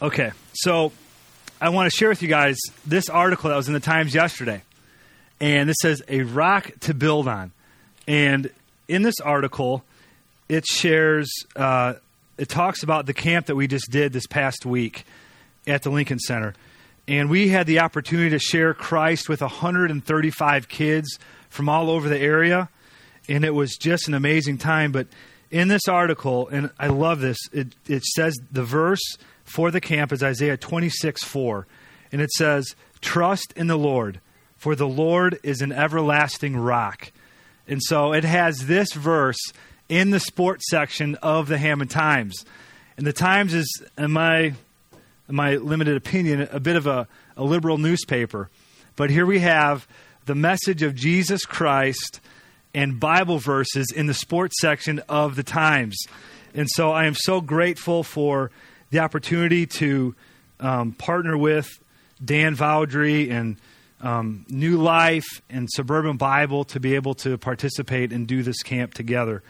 Okay, so I want to share with you guys this article that was in the Times yesterday. And this says, A Rock to Build On. And in this article, it shares, uh, it talks about the camp that we just did this past week at the Lincoln Center. And we had the opportunity to share Christ with 135 kids from all over the area. And it was just an amazing time. But in this article, and I love this, it, it says the verse for the camp is Isaiah 26 4. And it says, Trust in the Lord, for the Lord is an everlasting rock. And so it has this verse in the sports section of the Hammond Times. And the Times is, in my, in my limited opinion, a bit of a, a liberal newspaper. But here we have the message of Jesus Christ and Bible verses in the sports section of the Times. And so I am so grateful for the opportunity to um, partner with Dan Vaudry and um, New Life and Suburban Bible to be able to participate and do this camp together.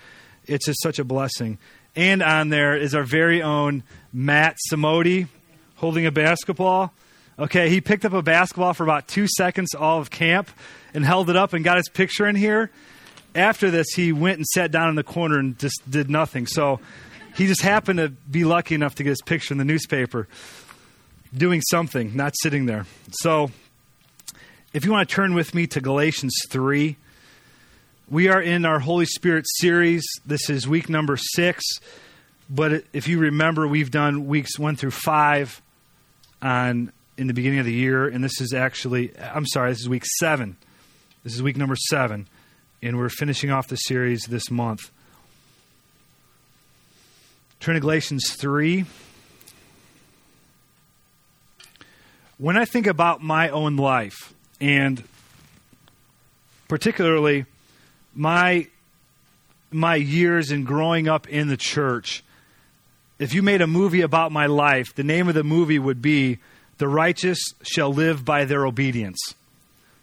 It's just such a blessing. And on there is our very own Matt Samodi holding a basketball. Okay, he picked up a basketball for about two seconds all of camp and held it up and got his picture in here. After this, he went and sat down in the corner and just did nothing. So he just happened to be lucky enough to get his picture in the newspaper doing something, not sitting there. So, if you want to turn with me to Galatians 3, we are in our Holy Spirit series. This is week number six. But if you remember, we've done weeks one through five on in the beginning of the year, and this is actually I'm sorry, this is week seven. This is week number seven, and we're finishing off the series this month. Turn to Galatians 3. When I think about my own life, and particularly my, my years in growing up in the church, if you made a movie about my life, the name of the movie would be The Righteous Shall Live by Their Obedience.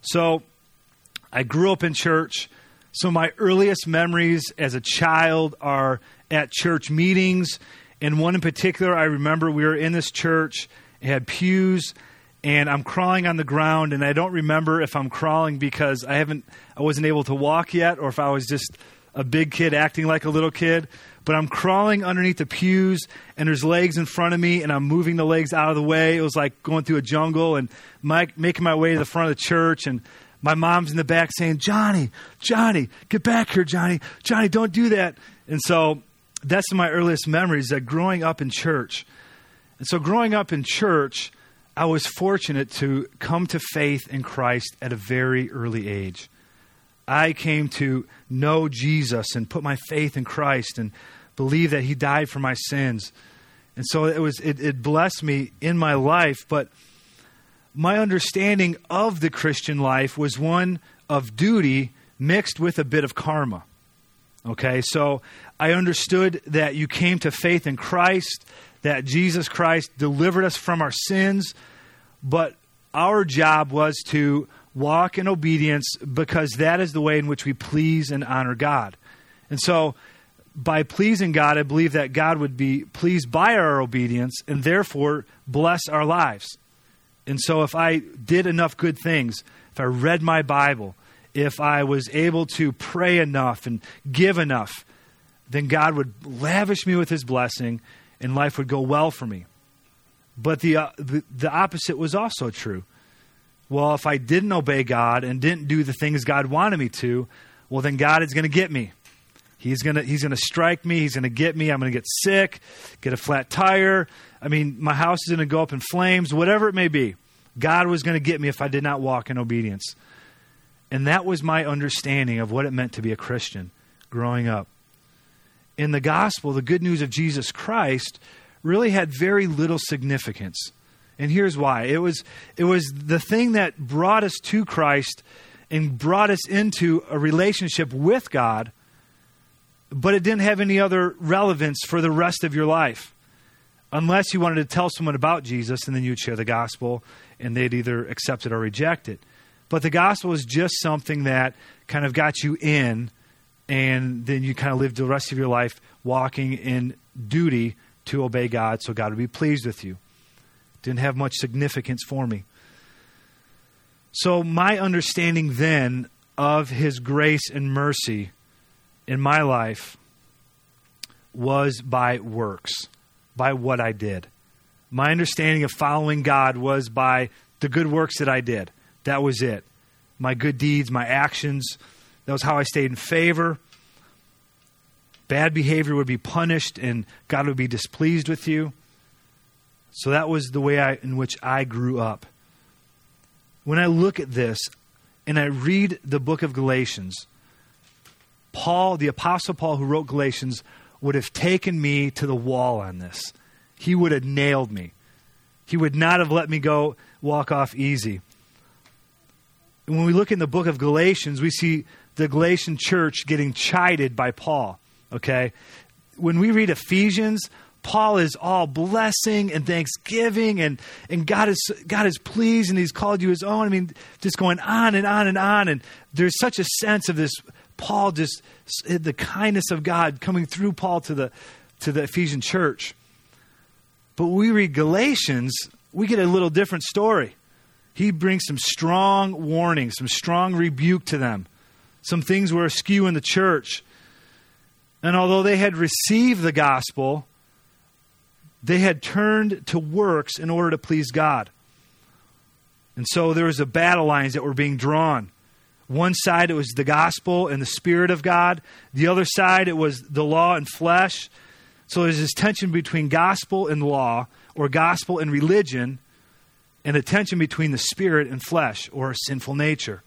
So, I grew up in church. So, my earliest memories as a child are at church meetings. And one in particular, I remember we were in this church, it had pews, and I'm crawling on the ground. And I don't remember if I'm crawling because I haven't, I wasn't able to walk yet, or if I was just a big kid acting like a little kid. But I'm crawling underneath the pews, and there's legs in front of me, and I'm moving the legs out of the way. It was like going through a jungle and my, making my way to the front of the church. And my mom's in the back saying, Johnny, Johnny, get back here, Johnny. Johnny, don't do that. And so that's my earliest memories that growing up in church. And so, growing up in church, I was fortunate to come to faith in Christ at a very early age. I came to know Jesus and put my faith in Christ and believe that He died for my sins. And so it was it, it blessed me in my life, but my understanding of the Christian life was one of duty mixed with a bit of karma. Okay, so I understood that you came to faith in Christ, that Jesus Christ delivered us from our sins, but our job was to walk in obedience because that is the way in which we please and honor God. And so, by pleasing God, I believe that God would be pleased by our obedience and therefore bless our lives. And so, if I did enough good things, if I read my Bible, if I was able to pray enough and give enough, then God would lavish me with his blessing and life would go well for me. But the, uh, the, the opposite was also true. Well, if I didn't obey God and didn't do the things God wanted me to, well, then God is going to get me. He's going to he's going to strike me. He's going to get me. I'm going to get sick, get a flat tire. I mean, my house is going to go up in flames, whatever it may be. God was going to get me if I did not walk in obedience. And that was my understanding of what it meant to be a Christian growing up. In the gospel, the good news of Jesus Christ really had very little significance. And here's why. It was it was the thing that brought us to Christ and brought us into a relationship with God, but it didn't have any other relevance for the rest of your life. Unless you wanted to tell someone about Jesus and then you'd share the gospel and they'd either accept it or reject it. But the gospel is just something that kind of got you in, and then you kind of lived the rest of your life walking in duty to obey God so God would be pleased with you. didn't have much significance for me. So, my understanding then of His grace and mercy in my life was by works, by what I did. My understanding of following God was by the good works that I did. That was it. My good deeds, my actions. That was how I stayed in favor. Bad behavior would be punished and God would be displeased with you. So that was the way I, in which I grew up. When I look at this and I read the book of Galatians, Paul, the Apostle Paul who wrote Galatians, would have taken me to the wall on this. He would have nailed me. He would not have let me go walk off easy. When we look in the book of Galatians, we see the Galatian church getting chided by Paul. Okay? When we read Ephesians, Paul is all blessing and thanksgiving and, and God is God is pleased and he's called you his own. I mean, just going on and on and on. And there's such a sense of this Paul just the kindness of God coming through Paul to the to the Ephesian church. But when we read Galatians, we get a little different story. He brings some strong warning, some strong rebuke to them. Some things were askew in the church. And although they had received the gospel, they had turned to works in order to please God. And so there was a battle lines that were being drawn. One side, it was the gospel and the Spirit of God. The other side, it was the law and flesh. So there's this tension between gospel and law, or gospel and religion, and a tension between the spirit and flesh, or a sinful nature.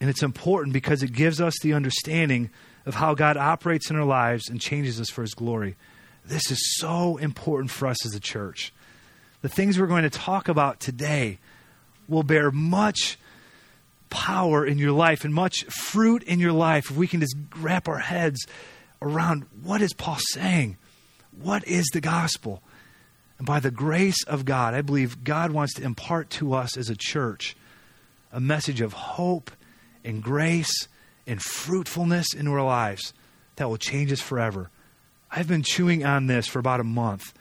And it's important because it gives us the understanding of how God operates in our lives and changes us for his glory. This is so important for us as a church. The things we're going to talk about today will bear much power in your life and much fruit in your life if we can just wrap our heads around what is Paul saying? What is the gospel? And by the grace of God, I believe God wants to impart to us as a church a message of hope and grace and fruitfulness in our lives that will change us forever. I've been chewing on this for about a month,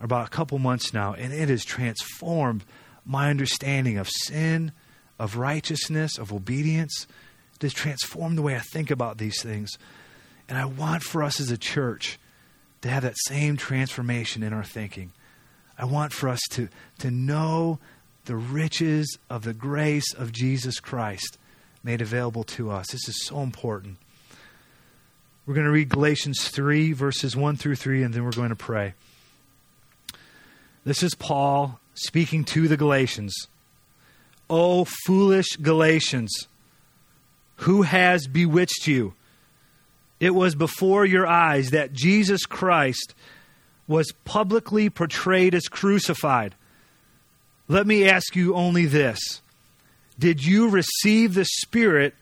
or about a couple months now, and it has transformed my understanding of sin, of righteousness, of obedience. It has transformed the way I think about these things. And I want for us as a church to have that same transformation in our thinking. I want for us to, to know the riches of the grace of Jesus Christ made available to us. This is so important. We're going to read Galatians 3, verses 1 through 3, and then we're going to pray. This is Paul speaking to the Galatians. O foolish Galatians, who has bewitched you? It was before your eyes that Jesus Christ was publicly portrayed as crucified. Let me ask you only this Did you receive the Spirit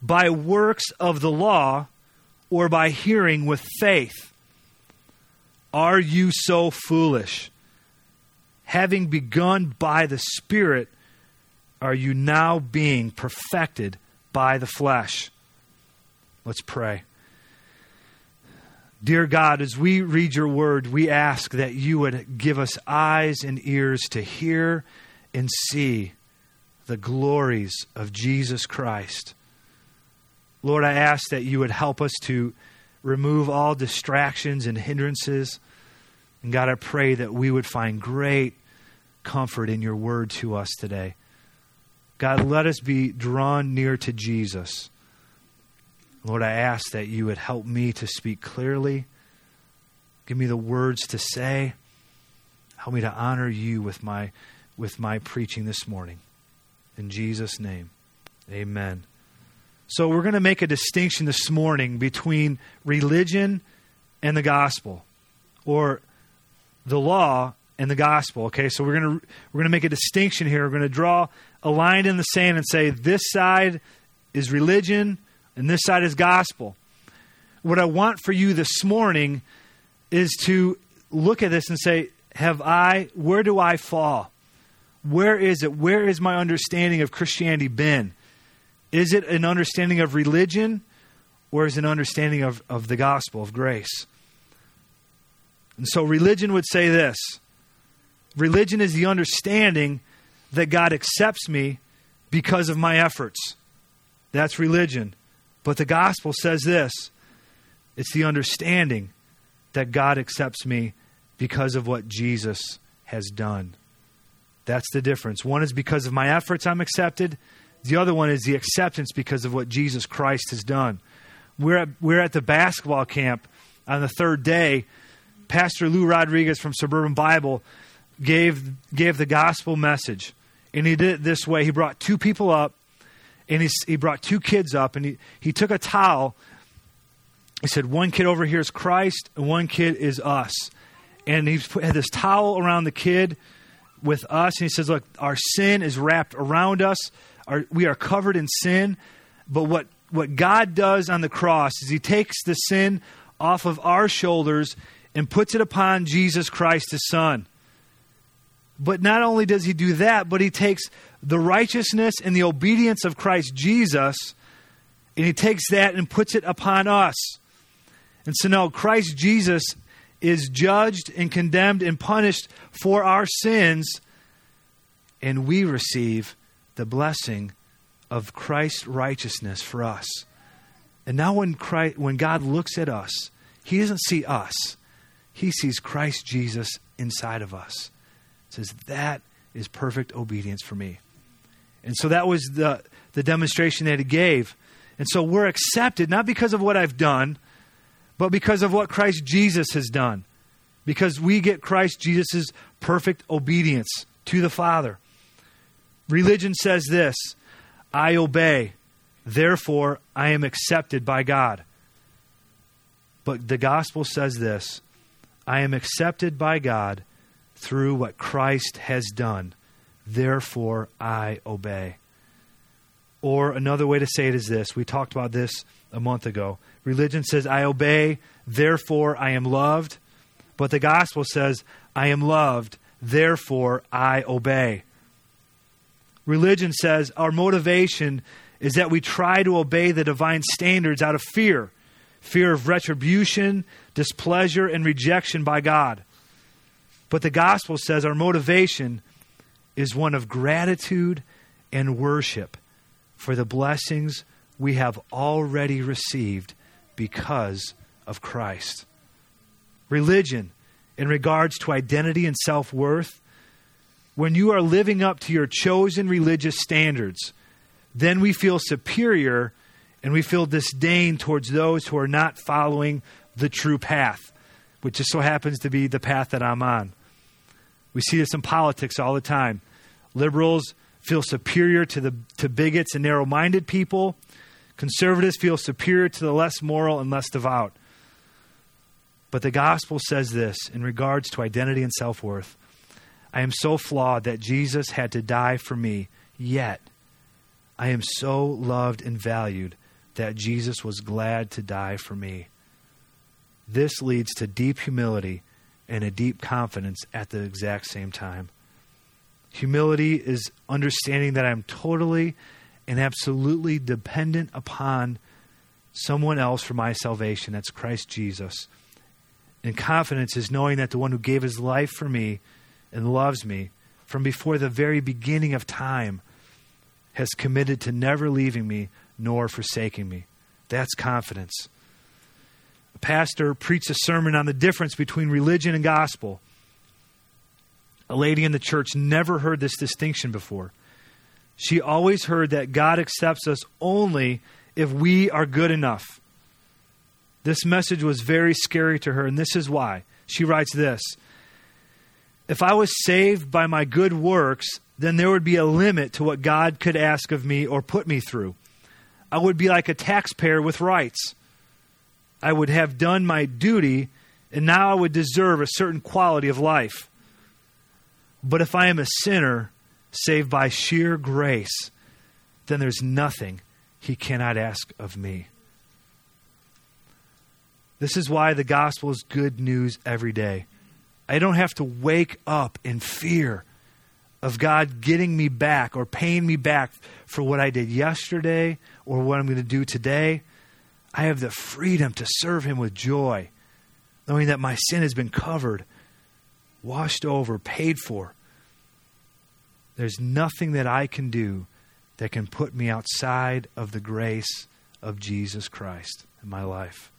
by works of the law or by hearing with faith? Are you so foolish? Having begun by the Spirit, are you now being perfected by the flesh? Let's pray. Dear God, as we read your word, we ask that you would give us eyes and ears to hear and see the glories of Jesus Christ. Lord, I ask that you would help us to remove all distractions and hindrances. And God, I pray that we would find great comfort in your word to us today. God, let us be drawn near to Jesus. Lord, I ask that you would help me to speak clearly. Give me the words to say. Help me to honor you with my, with my preaching this morning. In Jesus' name, amen. So, we're going to make a distinction this morning between religion and the gospel, or the law and the gospel. Okay, so we're going to we're going to make a distinction here. We're going to draw a line in the sand and say this side is religion and this side is gospel. What I want for you this morning is to look at this and say, have I where do I fall? Where is it? Where is my understanding of Christianity been? Is it an understanding of religion or is it an understanding of, of the gospel, of grace? And so religion would say this Religion is the understanding that God accepts me because of my efforts. That's religion. But the gospel says this it's the understanding that God accepts me because of what Jesus has done. That's the difference. One is because of my efforts, I'm accepted. The other one is the acceptance because of what Jesus Christ has done. We're at, we're at the basketball camp on the third day. Pastor Lou Rodriguez from Suburban Bible gave, gave the gospel message. And he did it this way. He brought two people up, and he, he brought two kids up, and he, he took a towel. He said, One kid over here is Christ, and one kid is us. And he had this towel around the kid with us, and he says, Look, our sin is wrapped around us. Our, we are covered in sin. But what, what God does on the cross is he takes the sin off of our shoulders and puts it upon Jesus Christ, his son. But not only does he do that, but he takes the righteousness and the obedience of Christ Jesus and he takes that and puts it upon us. And so now Christ Jesus is judged and condemned and punished for our sins, and we receive the blessing of Christ's righteousness for us. And now when Christ, when God looks at us, he doesn't see us. He sees Christ Jesus inside of us says, That is perfect obedience for me. And so that was the, the demonstration that he gave. And so we're accepted not because of what I've done, but because of what Christ Jesus has done. Because we get Christ Jesus' perfect obedience to the Father. Religion says this I obey, therefore I am accepted by God. But the gospel says this I am accepted by God through what Christ has done. Therefore, I obey. Or another way to say it is this we talked about this a month ago. Religion says, I obey, therefore I am loved. But the gospel says, I am loved, therefore I obey. Religion says our motivation is that we try to obey the divine standards out of fear fear of retribution, displeasure, and rejection by God. But the gospel says our motivation is one of gratitude and worship for the blessings we have already received because of Christ. Religion, in regards to identity and self worth, when you are living up to your chosen religious standards, then we feel superior and we feel disdain towards those who are not following the true path, which just so happens to be the path that I'm on. We see this in politics all the time. Liberals feel superior to, the, to bigots and narrow minded people. Conservatives feel superior to the less moral and less devout. But the gospel says this in regards to identity and self worth I am so flawed that Jesus had to die for me, yet I am so loved and valued that Jesus was glad to die for me. This leads to deep humility and a deep confidence at the exact same time. Humility is understanding that I'm totally and absolutely dependent upon someone else for my salvation. That's Christ Jesus. And confidence is knowing that the one who gave his life for me and loves me from before the very beginning of time has committed to never leaving me nor forsaking me. That's confidence pastor preached a sermon on the difference between religion and gospel. A lady in the church never heard this distinction before. She always heard that God accepts us only if we are good enough. This message was very scary to her, and this is why. She writes this If I was saved by my good works, then there would be a limit to what God could ask of me or put me through. I would be like a taxpayer with rights. I would have done my duty, and now I would deserve a certain quality of life. But if I am a sinner, saved by sheer grace, then there's nothing he cannot ask of me. This is why the gospel is good news every day. I don't have to wake up in fear of God getting me back or paying me back for what I did yesterday or what I'm going to do today. I have the freedom to serve Him with joy, knowing that my sin has been covered washed over, paid for. There's nothing that I can do that can put me outside of the grace of Jesus Christ in my life.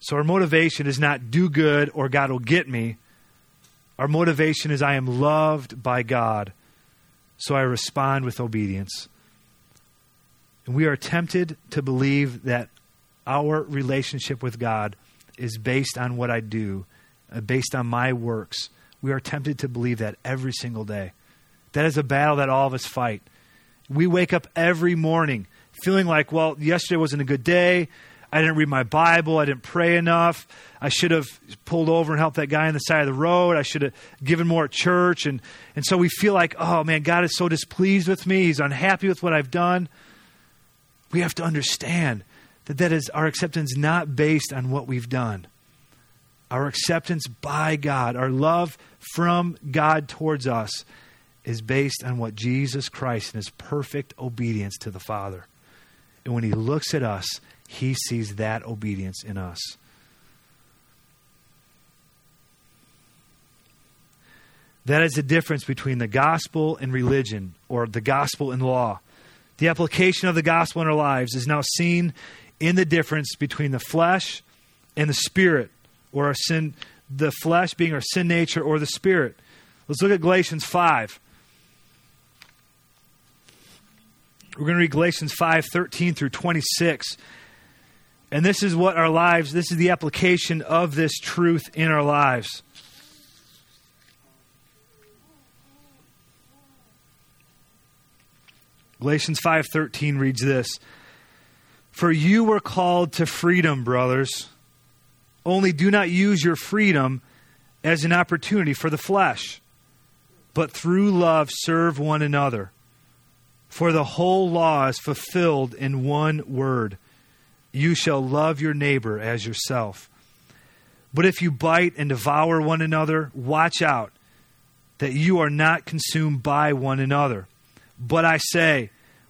So our motivation is not do good or God will get me. Our motivation is I am loved by God, so I respond with obedience. And we are tempted to believe that our relationship with God is based on what I do, uh, based on my works. We are tempted to believe that every single day. That is a battle that all of us fight. We wake up every morning feeling like, well, yesterday wasn't a good day. I didn't read my Bible. I didn't pray enough. I should have pulled over and helped that guy on the side of the road. I should have given more at church. And, and so we feel like, oh man, God is so displeased with me. He's unhappy with what I've done. We have to understand that that is our acceptance not based on what we've done. Our acceptance by God, our love from God towards us is based on what Jesus Christ and his perfect obedience to the Father. And when he looks at us, he sees that obedience in us. That is the difference between the gospel and religion, or the gospel and law. The application of the gospel in our lives is now seen in the difference between the flesh and the spirit, or our sin, the flesh being our sin nature, or the spirit. Let's look at Galatians 5. We're going to read Galatians 5 13 through 26. And this is what our lives, this is the application of this truth in our lives. Galatians 5:13 reads this: For you were called to freedom, brothers. Only do not use your freedom as an opportunity for the flesh, but through love serve one another. For the whole law is fulfilled in one word you shall love your neighbor as yourself. But if you bite and devour one another, watch out that you are not consumed by one another. But I say,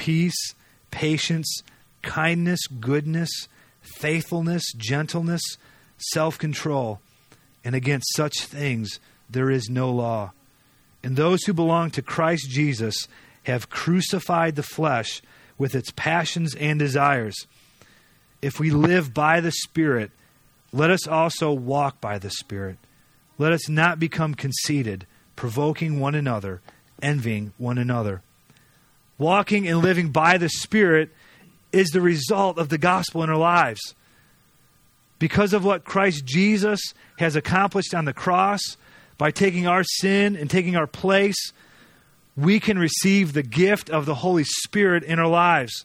peace, patience, kindness, goodness, faithfulness, gentleness, self control. And against such things there is no law. And those who belong to Christ Jesus have crucified the flesh with its passions and desires. If we live by the Spirit, let us also walk by the Spirit. Let us not become conceited, provoking one another, envying one another. Walking and living by the Spirit is the result of the gospel in our lives. Because of what Christ Jesus has accomplished on the cross, by taking our sin and taking our place, we can receive the gift of the Holy Spirit in our lives.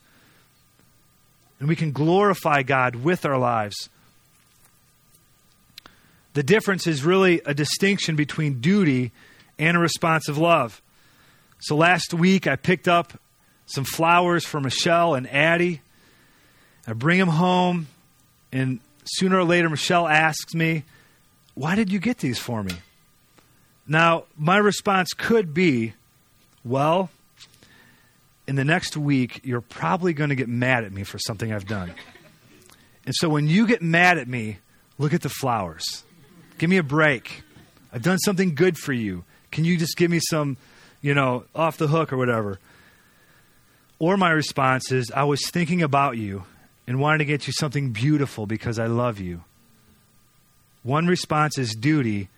And we can glorify God with our lives. The difference is really a distinction between duty and a responsive love. So last week I picked up some flowers for Michelle and Addie. I bring them home, and sooner or later Michelle asks me, Why did you get these for me? Now, my response could be, Well, in the next week, you're probably going to get mad at me for something I've done. And so when you get mad at me, look at the flowers. Give me a break. I've done something good for you. Can you just give me some, you know, off the hook or whatever? Or my response is, I was thinking about you and wanted to get you something beautiful because I love you. One response is duty,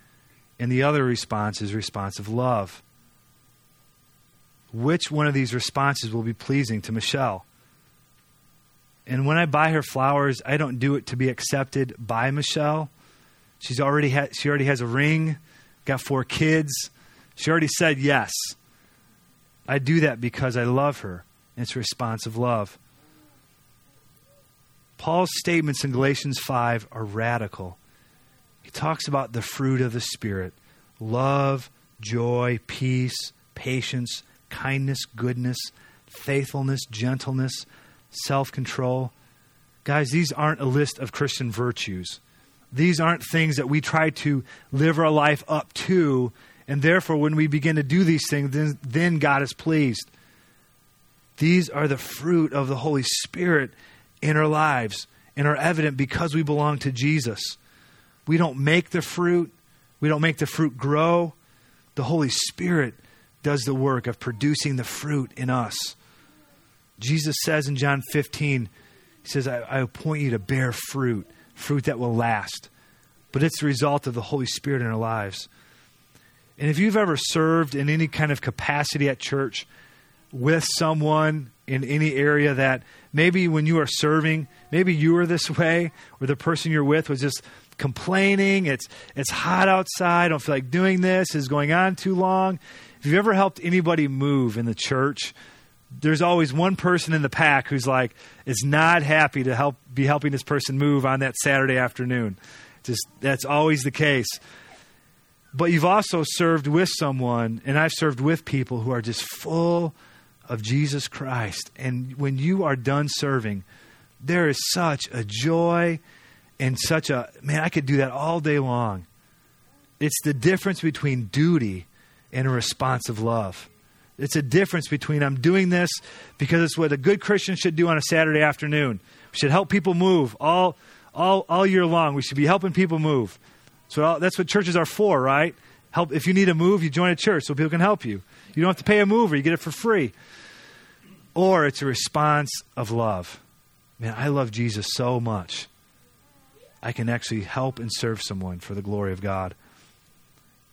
and the other response is response of love. Which one of these responses will be pleasing to Michelle? And when I buy her flowers, I don't do it to be accepted by Michelle. She's already ha- she already has a ring, got four kids. She already said yes. I do that because I love her. It's a response of love. Paul's statements in Galatians 5 are radical. He talks about the fruit of the Spirit love, joy, peace, patience, kindness, goodness, faithfulness, gentleness, self control. Guys, these aren't a list of Christian virtues. These aren't things that we try to live our life up to, and therefore, when we begin to do these things, then, then God is pleased. These are the fruit of the Holy Spirit in our lives and are evident because we belong to Jesus. We don't make the fruit, we don't make the fruit grow. The Holy Spirit does the work of producing the fruit in us. Jesus says in John 15, He says, I, I appoint you to bear fruit, fruit that will last. But it's the result of the Holy Spirit in our lives. And if you've ever served in any kind of capacity at church with someone in any area that maybe when you are serving, maybe you were this way, or the person you're with was just complaining, it's it's hot outside, I don't feel like doing this, is going on too long. If you've ever helped anybody move in the church, there's always one person in the pack who's like is not happy to help be helping this person move on that Saturday afternoon. Just that's always the case. But you've also served with someone, and I've served with people who are just full of Jesus Christ. And when you are done serving, there is such a joy and such a man, I could do that all day long. It's the difference between duty and a response of love. It's a difference between I'm doing this because it's what a good Christian should do on a Saturday afternoon. We should help people move all, all, all year long. We should be helping people move. So that's what churches are for, right? Help if you need a move, you join a church so people can help you. You don't have to pay a mover; you get it for free. Or it's a response of love. Man, I love Jesus so much. I can actually help and serve someone for the glory of God.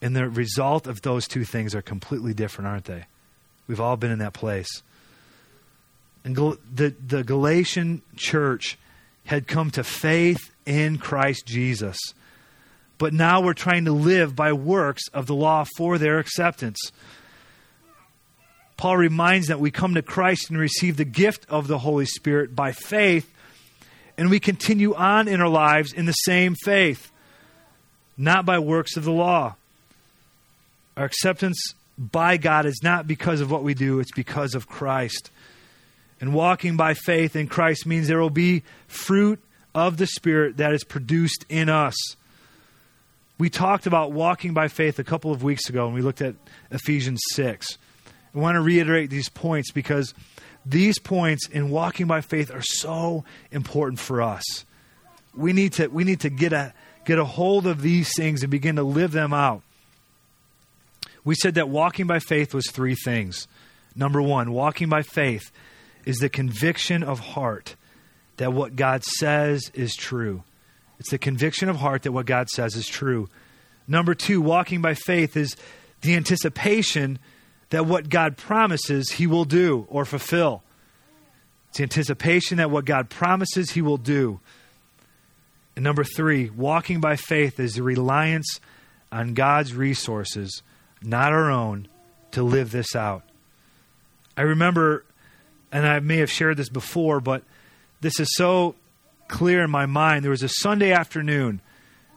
And the result of those two things are completely different, aren't they? We've all been in that place. And the, the Galatian church had come to faith in Christ Jesus. But now we're trying to live by works of the law for their acceptance. Paul reminds that we come to Christ and receive the gift of the Holy Spirit by faith, and we continue on in our lives in the same faith, not by works of the law. Our acceptance by God is not because of what we do, it's because of Christ. And walking by faith in Christ means there will be fruit of the Spirit that is produced in us. We talked about walking by faith a couple of weeks ago and we looked at Ephesians 6. I want to reiterate these points because these points in walking by faith are so important for us. We need to, we need to get, a, get a hold of these things and begin to live them out. We said that walking by faith was three things. Number one, walking by faith is the conviction of heart that what God says is true. It's the conviction of heart that what God says is true. Number two, walking by faith is the anticipation that what God promises he will do or fulfill. It's anticipation that what God promises he will do. And number three, walking by faith is the reliance on God's resources not our own, to live this out. I remember, and I may have shared this before, but this is so clear in my mind. There was a Sunday afternoon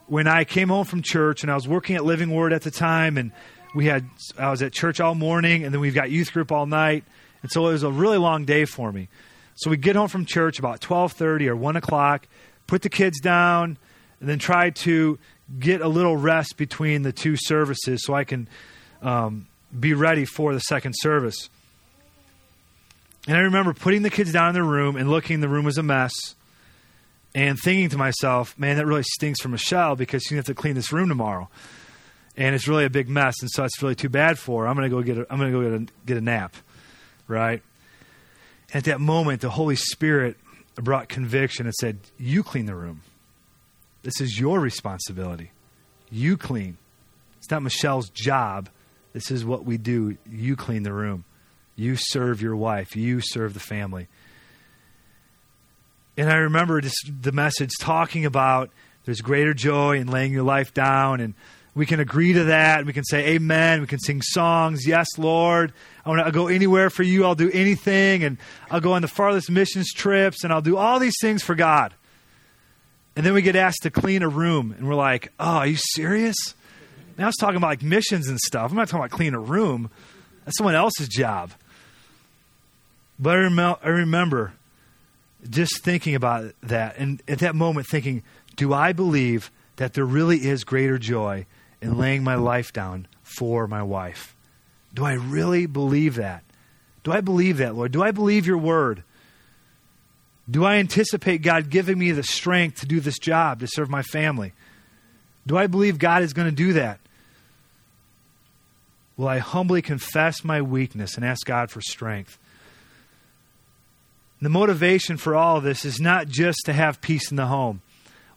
when I came home from church, and I was working at Living Word at the time, and we had I was at church all morning, and then we've got youth group all night, and so it was a really long day for me. So we get home from church about twelve thirty or one o'clock, put the kids down, and then try to get a little rest between the two services so I can um, be ready for the second service. And I remember putting the kids down in their room and looking, the room was a mess, and thinking to myself, man, that really stinks for Michelle because she's going to have to clean this room tomorrow. And it's really a big mess, and so it's really too bad for her. I'm going to go get a, I'm to go get a, get a nap, right? At that moment, the Holy Spirit brought conviction and said, You clean the room. This is your responsibility. You clean. It's not Michelle's job. This is what we do. You clean the room. You serve your wife. You serve the family. And I remember just the message talking about there's greater joy in laying your life down and we can agree to that. We can say amen. We can sing songs. Yes, Lord. I want to go anywhere for you. I'll do anything. And I'll go on the farthest missions trips and I'll do all these things for God. And then we get asked to clean a room. And we're like, oh, are you serious? Now I was talking about like missions and stuff. I'm not talking about cleaning a room. That's someone else's job. But I, rem- I remember just thinking about that. And at that moment, thinking, do I believe that there really is greater joy in laying my life down for my wife. Do I really believe that? Do I believe that, Lord? Do I believe your word? Do I anticipate God giving me the strength to do this job, to serve my family? Do I believe God is going to do that? Will I humbly confess my weakness and ask God for strength? The motivation for all of this is not just to have peace in the home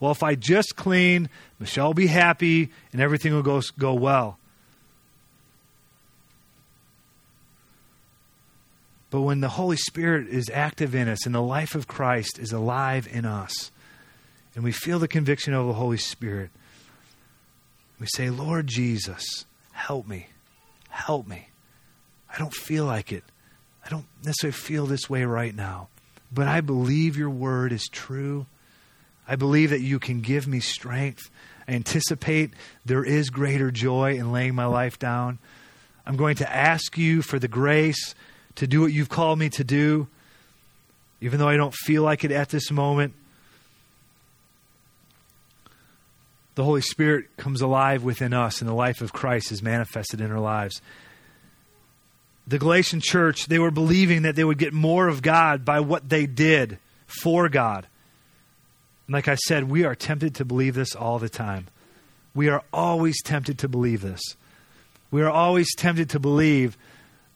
well, if I just clean, Michelle will be happy and everything will go, go well. But when the Holy Spirit is active in us and the life of Christ is alive in us, and we feel the conviction of the Holy Spirit, we say, Lord Jesus, help me. Help me. I don't feel like it. I don't necessarily feel this way right now. But I believe your word is true. I believe that you can give me strength. I anticipate there is greater joy in laying my life down. I'm going to ask you for the grace to do what you've called me to do, even though I don't feel like it at this moment. The Holy Spirit comes alive within us, and the life of Christ is manifested in our lives. The Galatian church, they were believing that they would get more of God by what they did for God. And like I said, we are tempted to believe this all the time. We are always tempted to believe this. We are always tempted to believe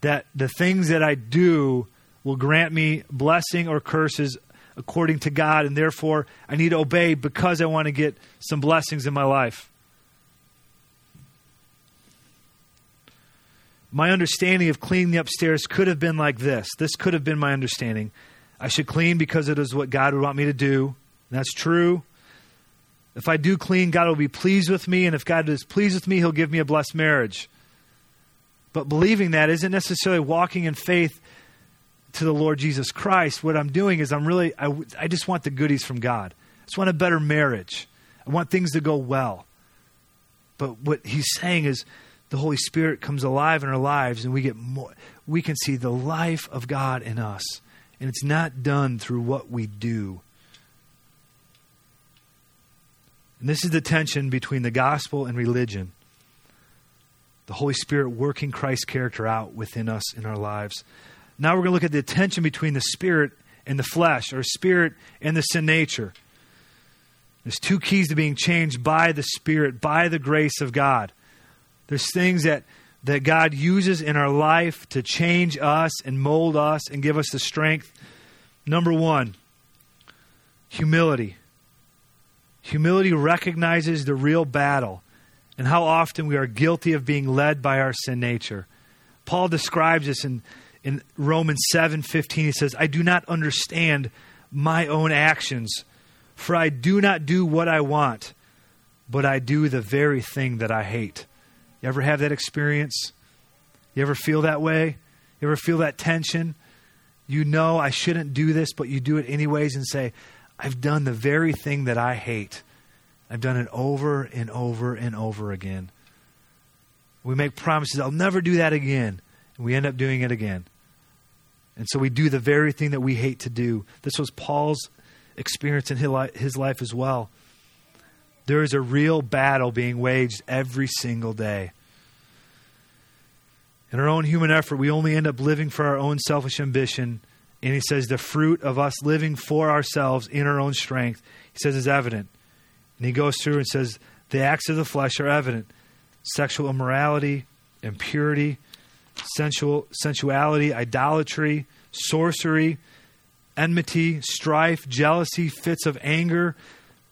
that the things that I do will grant me blessing or curses according to God, and therefore I need to obey because I want to get some blessings in my life. My understanding of cleaning the upstairs could have been like this. This could have been my understanding. I should clean because it is what God would want me to do. That's true. If I do clean, God will be pleased with me, and if God is pleased with me, He'll give me a blessed marriage. But believing that isn't necessarily walking in faith to the Lord Jesus Christ. What I'm doing is I'm really, I, I just want the goodies from God. I just want a better marriage. I want things to go well. But what He's saying is the Holy Spirit comes alive in our lives, and we get more, we can see the life of God in us. And it's not done through what we do. And this is the tension between the gospel and religion. The Holy Spirit working Christ's character out within us in our lives. Now we're going to look at the tension between the spirit and the flesh, or spirit and the sin nature. There's two keys to being changed by the Spirit, by the grace of God. There's things that, that God uses in our life to change us and mold us and give us the strength. Number one, humility. Humility recognizes the real battle and how often we are guilty of being led by our sin nature. Paul describes this in, in Romans 7 15. He says, I do not understand my own actions, for I do not do what I want, but I do the very thing that I hate. You ever have that experience? You ever feel that way? You ever feel that tension? You know I shouldn't do this, but you do it anyways and say, I've done the very thing that I hate. I've done it over and over and over again. We make promises, I'll never do that again. And we end up doing it again. And so we do the very thing that we hate to do. This was Paul's experience in his life as well. There is a real battle being waged every single day. In our own human effort, we only end up living for our own selfish ambition and he says the fruit of us living for ourselves in our own strength, he says, is evident. And he goes through and says the acts of the flesh are evident sexual immorality, impurity, sensual, sensuality, idolatry, sorcery, enmity, strife, jealousy, fits of anger,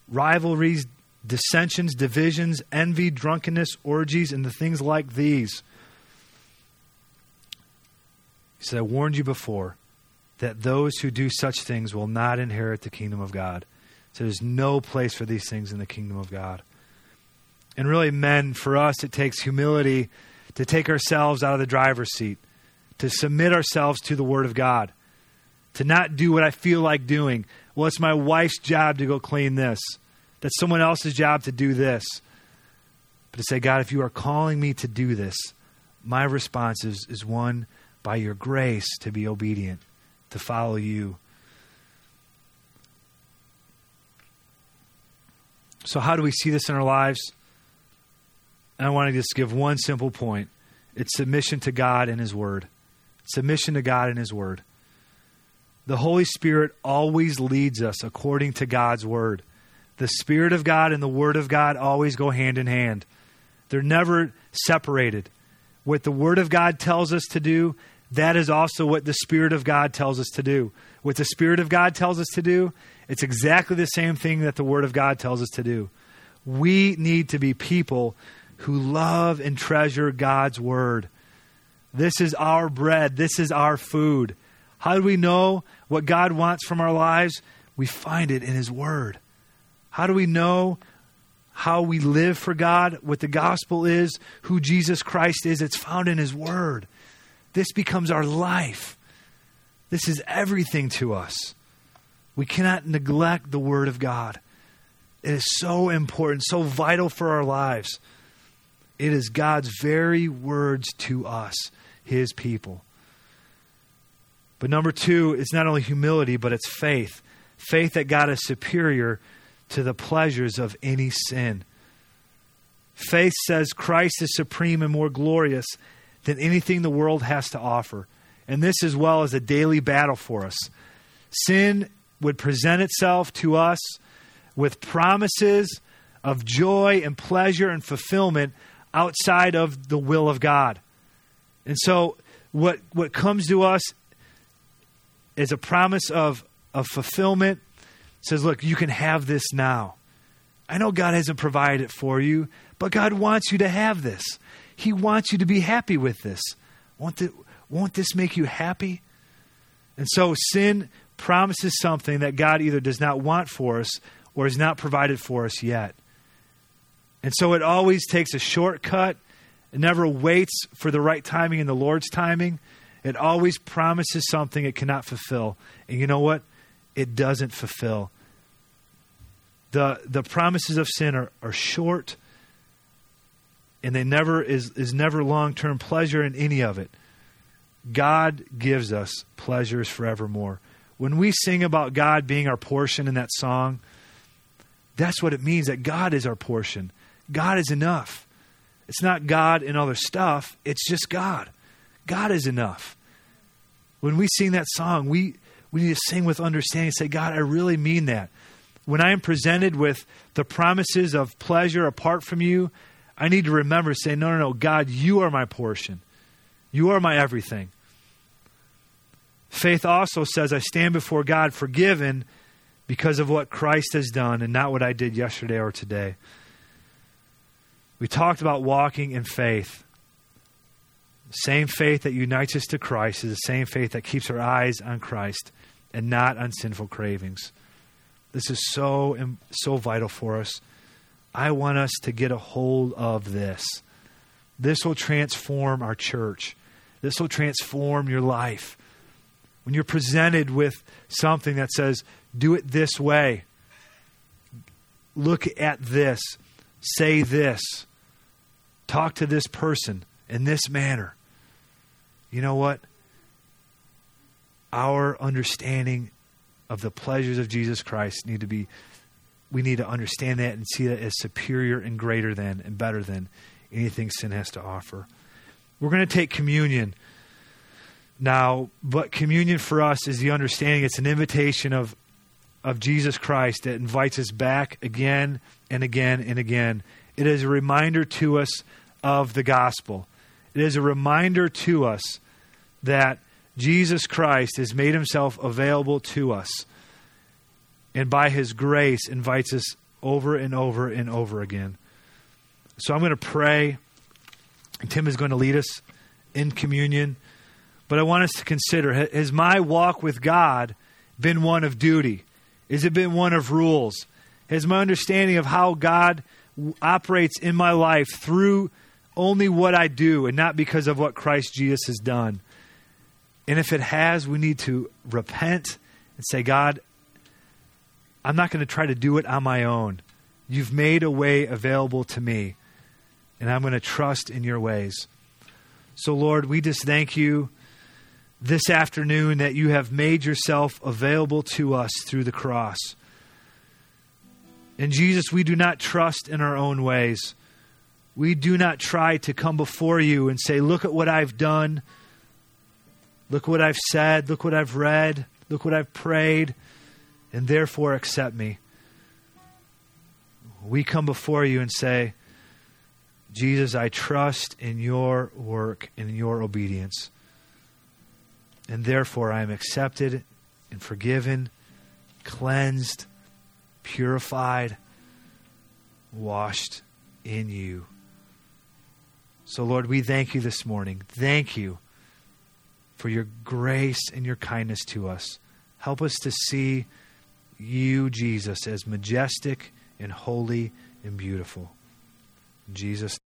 rivalries, dissensions, divisions, envy, drunkenness, orgies, and the things like these. He said, I warned you before that those who do such things will not inherit the kingdom of God. So there's no place for these things in the kingdom of God. And really, men, for us, it takes humility to take ourselves out of the driver's seat, to submit ourselves to the Word of God, to not do what I feel like doing. Well, it's my wife's job to go clean this. That's someone else's job to do this. But to say, God, if you are calling me to do this, my response is, is one, by your grace, to be obedient, to follow you. So, how do we see this in our lives? And I want to just give one simple point it's submission to God and His Word. Submission to God and His Word. The Holy Spirit always leads us according to God's Word. The Spirit of God and the Word of God always go hand in hand, they're never separated. What the Word of God tells us to do, that is also what the Spirit of God tells us to do. What the Spirit of God tells us to do, it's exactly the same thing that the Word of God tells us to do. We need to be people who love and treasure God's Word. This is our bread, this is our food. How do we know what God wants from our lives? We find it in His Word. How do we know how we live for God, what the gospel is, who Jesus Christ is? It's found in His Word. This becomes our life. This is everything to us. We cannot neglect the Word of God. It is so important, so vital for our lives. It is God's very words to us, His people. But number two, it's not only humility, but it's faith. Faith that God is superior to the pleasures of any sin. Faith says Christ is supreme and more glorious than anything the world has to offer. And this, as well, is a daily battle for us. Sin would present itself to us with promises of joy and pleasure and fulfillment outside of the will of God. And so, what, what comes to us is a promise of, of fulfillment. It says, Look, you can have this now. I know God hasn't provided it for you, but God wants you to have this. He wants you to be happy with this. Won't, the, won't this make you happy? And so, sin promises something that God either does not want for us or has not provided for us yet. And so it always takes a shortcut. It never waits for the right timing and the Lord's timing. It always promises something it cannot fulfill. And you know what? It doesn't fulfill. The, the promises of sin are, are short and they never is, is never long term pleasure in any of it. God gives us pleasures forevermore. When we sing about God being our portion in that song, that's what it means that God is our portion. God is enough. It's not God and other stuff, it's just God. God is enough. When we sing that song, we, we need to sing with understanding say, God, I really mean that. When I am presented with the promises of pleasure apart from you, I need to remember, say, no, no, no, God, you are my portion. You are my everything. Faith also says, I stand before God forgiven because of what Christ has done and not what I did yesterday or today. We talked about walking in faith. The same faith that unites us to Christ is the same faith that keeps our eyes on Christ and not on sinful cravings. This is so so vital for us. I want us to get a hold of this. This will transform our church. This will transform your life. When you're presented with something that says, do it this way, look at this, say this, talk to this person in this manner, you know what? Our understanding of the pleasures of Jesus Christ need to be we need to understand that and see that as superior and greater than and better than anything sin has to offer. We're going to take communion now, but communion for us is the understanding it's an invitation of of Jesus Christ that invites us back again and again and again. It is a reminder to us of the gospel. It is a reminder to us that Jesus Christ has made himself available to us and by his grace invites us over and over and over again. So I'm going to pray. Tim is going to lead us in communion. But I want us to consider has my walk with God been one of duty? Has it been one of rules? Has my understanding of how God operates in my life through only what I do and not because of what Christ Jesus has done? And if it has, we need to repent and say, God, I'm not going to try to do it on my own. You've made a way available to me, and I'm going to trust in your ways. So, Lord, we just thank you this afternoon that you have made yourself available to us through the cross. And Jesus, we do not trust in our own ways. We do not try to come before you and say, Look at what I've done. Look what I've said. Look what I've read. Look what I've prayed. And therefore accept me. We come before you and say, Jesus, I trust in your work and in your obedience. And therefore I am accepted and forgiven, cleansed, purified, washed in you. So, Lord, we thank you this morning. Thank you for your grace and your kindness to us. Help us to see you, Jesus, as majestic and holy and beautiful. In Jesus'